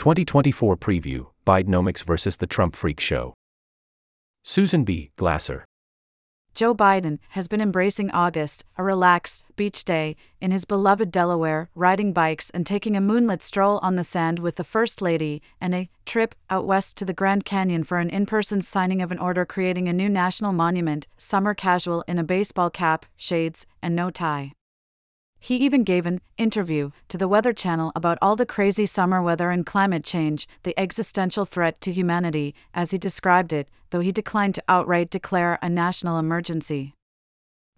2024 Preview Bidenomics versus the Trump Freak Show. Susan B. Glasser. Joe Biden has been embracing August, a relaxed, beach day, in his beloved Delaware, riding bikes and taking a moonlit stroll on the sand with the First Lady, and a trip out west to the Grand Canyon for an in person signing of an order creating a new national monument, summer casual in a baseball cap, shades, and no tie. He even gave an interview to the Weather Channel about all the crazy summer weather and climate change, the existential threat to humanity, as he described it, though he declined to outright declare a national emergency.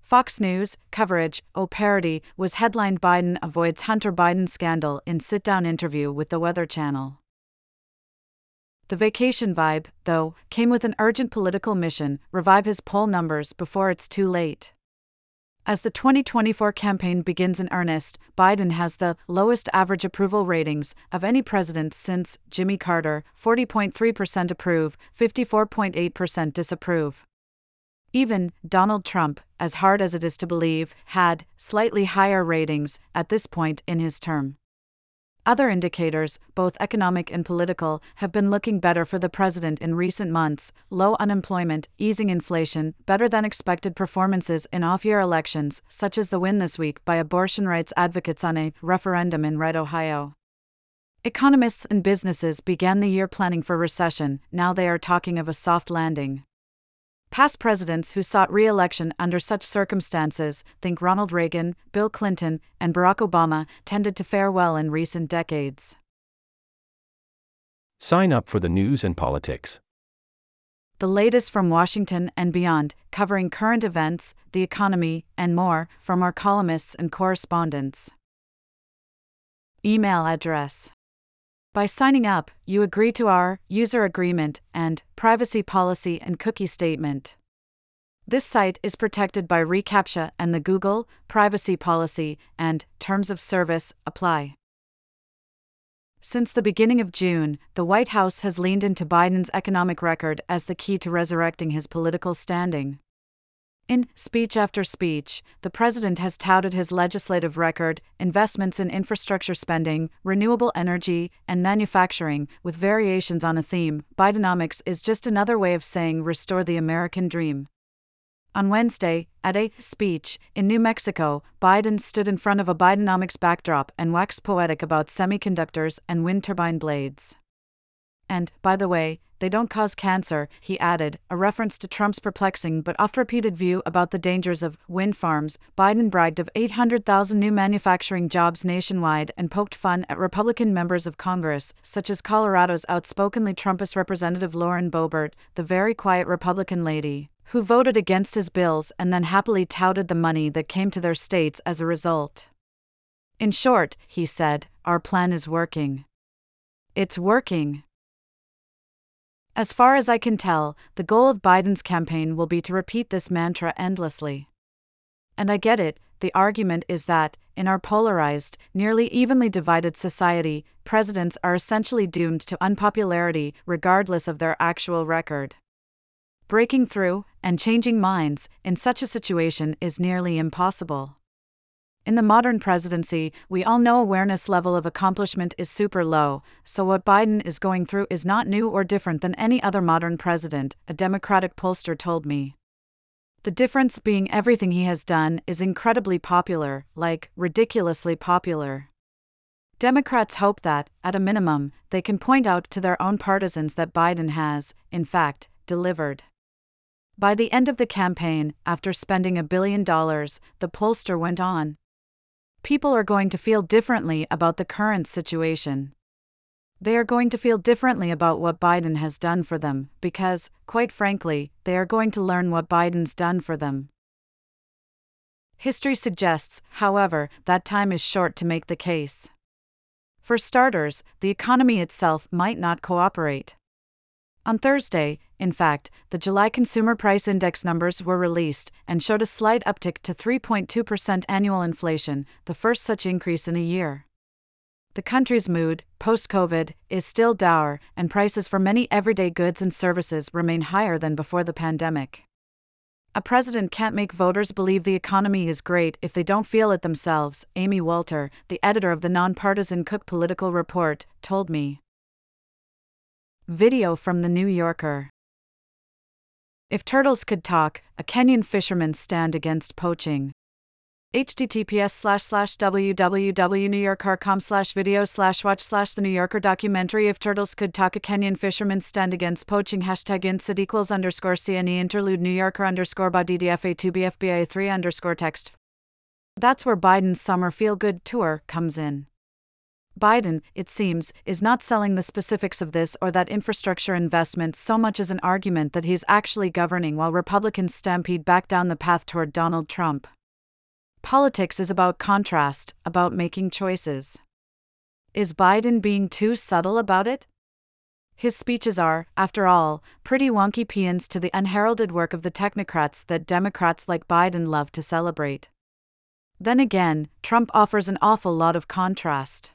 Fox News coverage, oh parody, was headlined Biden avoids Hunter Biden scandal in sit down interview with the Weather Channel. The vacation vibe, though, came with an urgent political mission revive his poll numbers before it's too late. As the 2024 campaign begins in earnest, Biden has the lowest average approval ratings of any president since Jimmy Carter 40.3% approve, 54.8% disapprove. Even Donald Trump, as hard as it is to believe, had slightly higher ratings at this point in his term. Other indicators, both economic and political, have been looking better for the president in recent months low unemployment, easing inflation, better than expected performances in off year elections, such as the win this week by abortion rights advocates on a referendum in Red, Ohio. Economists and businesses began the year planning for recession, now they are talking of a soft landing. Past presidents who sought re election under such circumstances, think Ronald Reagan, Bill Clinton, and Barack Obama, tended to fare well in recent decades. Sign up for the news and politics. The latest from Washington and beyond, covering current events, the economy, and more, from our columnists and correspondents. Email address by signing up, you agree to our user agreement and privacy policy and cookie statement. This site is protected by reCAPTCHA and the Google privacy policy and terms of service apply. Since the beginning of June, the White House has leaned into Biden's economic record as the key to resurrecting his political standing. In speech after speech, the president has touted his legislative record, investments in infrastructure spending, renewable energy, and manufacturing, with variations on a theme. Bidenomics is just another way of saying restore the American dream. On Wednesday, at a speech in New Mexico, Biden stood in front of a Bidenomics backdrop and waxed poetic about semiconductors and wind turbine blades. And, by the way, they don't cause cancer, he added, a reference to Trump's perplexing but oft repeated view about the dangers of wind farms. Biden bragged of 800,000 new manufacturing jobs nationwide and poked fun at Republican members of Congress, such as Colorado's outspokenly Trumpist Representative Lauren Boebert, the very quiet Republican lady, who voted against his bills and then happily touted the money that came to their states as a result. In short, he said, our plan is working. It's working. As far as I can tell, the goal of Biden's campaign will be to repeat this mantra endlessly. And I get it, the argument is that, in our polarized, nearly evenly divided society, presidents are essentially doomed to unpopularity regardless of their actual record. Breaking through and changing minds in such a situation is nearly impossible. In the modern presidency, we all know awareness level of accomplishment is super low, so what Biden is going through is not new or different than any other modern president, a Democratic pollster told me. The difference being everything he has done is incredibly popular, like ridiculously popular. Democrats hope that, at a minimum, they can point out to their own partisans that Biden has, in fact, delivered. By the end of the campaign, after spending a billion dollars, the pollster went on, people are going to feel differently about the current situation. They are going to feel differently about what Biden has done for them, because, quite frankly, they are going to learn what Biden's done for them. History suggests, however, that time is short to make the case. For starters, the economy itself might not cooperate. On Thursday, in fact, the July Consumer Price Index numbers were released and showed a slight uptick to 3.2% annual inflation, the first such increase in a year. The country's mood, post COVID, is still dour, and prices for many everyday goods and services remain higher than before the pandemic. A president can't make voters believe the economy is great if they don't feel it themselves, Amy Walter, the editor of the nonpartisan Cook Political Report, told me. Video from The New Yorker. If turtles could talk, a Kenyan fisherman stand against poaching. https slash slash www.newyorker.com slash video slash watch slash the New Yorker documentary If Turtles Could Talk a Kenyan Fisherman Stand Against Poaching hashtag insid equals underscore CNE interlude New Yorker underscore by DDFA2BFBA 3 underscore text. That's where Biden's summer feel good tour comes in. Biden, it seems, is not selling the specifics of this or that infrastructure investment so much as an argument that he's actually governing while Republicans stampede back down the path toward Donald Trump. Politics is about contrast, about making choices. Is Biden being too subtle about it? His speeches are, after all, pretty wonky paeans to the unheralded work of the technocrats that Democrats like Biden love to celebrate. Then again, Trump offers an awful lot of contrast.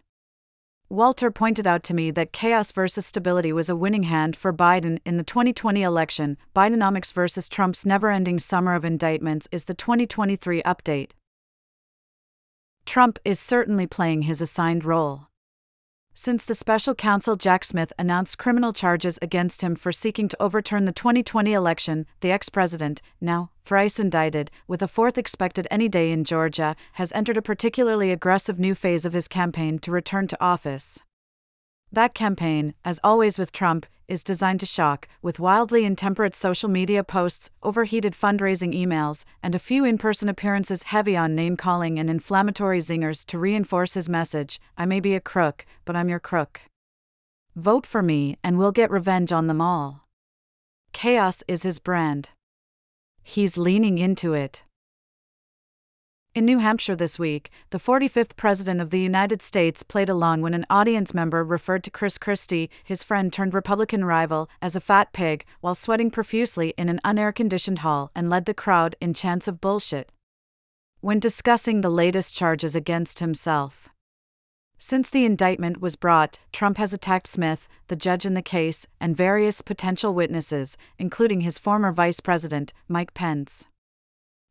Walter pointed out to me that chaos versus stability was a winning hand for Biden in the 2020 election. Bidenomics versus Trump's never ending summer of indictments is the 2023 update. Trump is certainly playing his assigned role. Since the special counsel Jack Smith announced criminal charges against him for seeking to overturn the 2020 election, the ex president, now thrice indicted, with a fourth expected any day in Georgia, has entered a particularly aggressive new phase of his campaign to return to office. That campaign, as always with Trump, is designed to shock, with wildly intemperate social media posts, overheated fundraising emails, and a few in person appearances heavy on name calling and inflammatory zingers to reinforce his message I may be a crook, but I'm your crook. Vote for me, and we'll get revenge on them all. Chaos is his brand. He's leaning into it. In New Hampshire this week, the 45th President of the United States played along when an audience member referred to Chris Christie, his friend turned Republican rival, as a fat pig while sweating profusely in an unair conditioned hall and led the crowd in chants of bullshit. When discussing the latest charges against himself, since the indictment was brought, Trump has attacked Smith, the judge in the case, and various potential witnesses, including his former vice president, Mike Pence.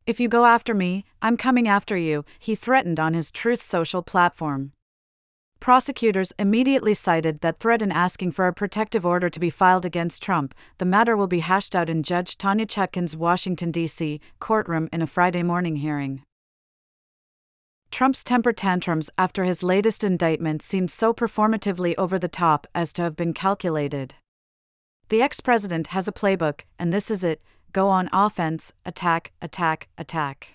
If you go after me, I'm coming after you, he threatened on his Truth Social platform. Prosecutors immediately cited that threat in asking for a protective order to be filed against Trump. The matter will be hashed out in Judge Tanya Chutkan's Washington, D.C. courtroom in a Friday morning hearing. Trump's temper tantrums after his latest indictment seemed so performatively over the top as to have been calculated. The ex president has a playbook, and this is it go on offense, attack, attack, attack.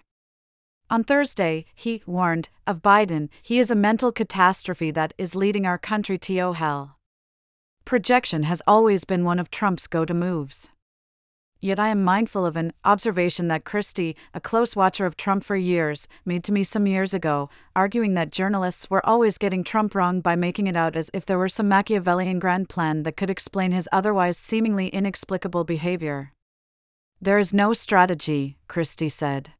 On Thursday, he warned of Biden, he is a mental catastrophe that is leading our country to hell. Projection has always been one of Trump's go to moves. Yet I am mindful of an observation that Christie, a close watcher of Trump for years, made to me some years ago, arguing that journalists were always getting Trump wrong by making it out as if there were some Machiavellian grand plan that could explain his otherwise seemingly inexplicable behavior. There is no strategy, Christie said.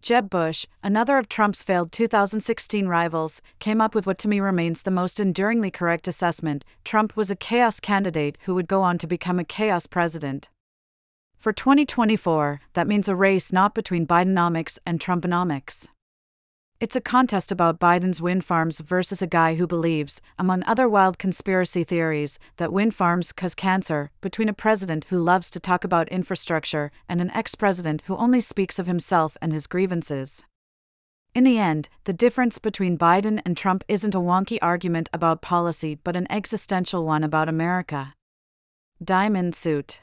Jeb Bush, another of Trump's failed 2016 rivals, came up with what to me remains the most enduringly correct assessment Trump was a chaos candidate who would go on to become a chaos president. For 2024, that means a race not between Bidenomics and Trumponomics. It's a contest about Biden's wind farms versus a guy who believes, among other wild conspiracy theories, that wind farms cause cancer, between a president who loves to talk about infrastructure and an ex president who only speaks of himself and his grievances. In the end, the difference between Biden and Trump isn't a wonky argument about policy but an existential one about America. Diamond Suit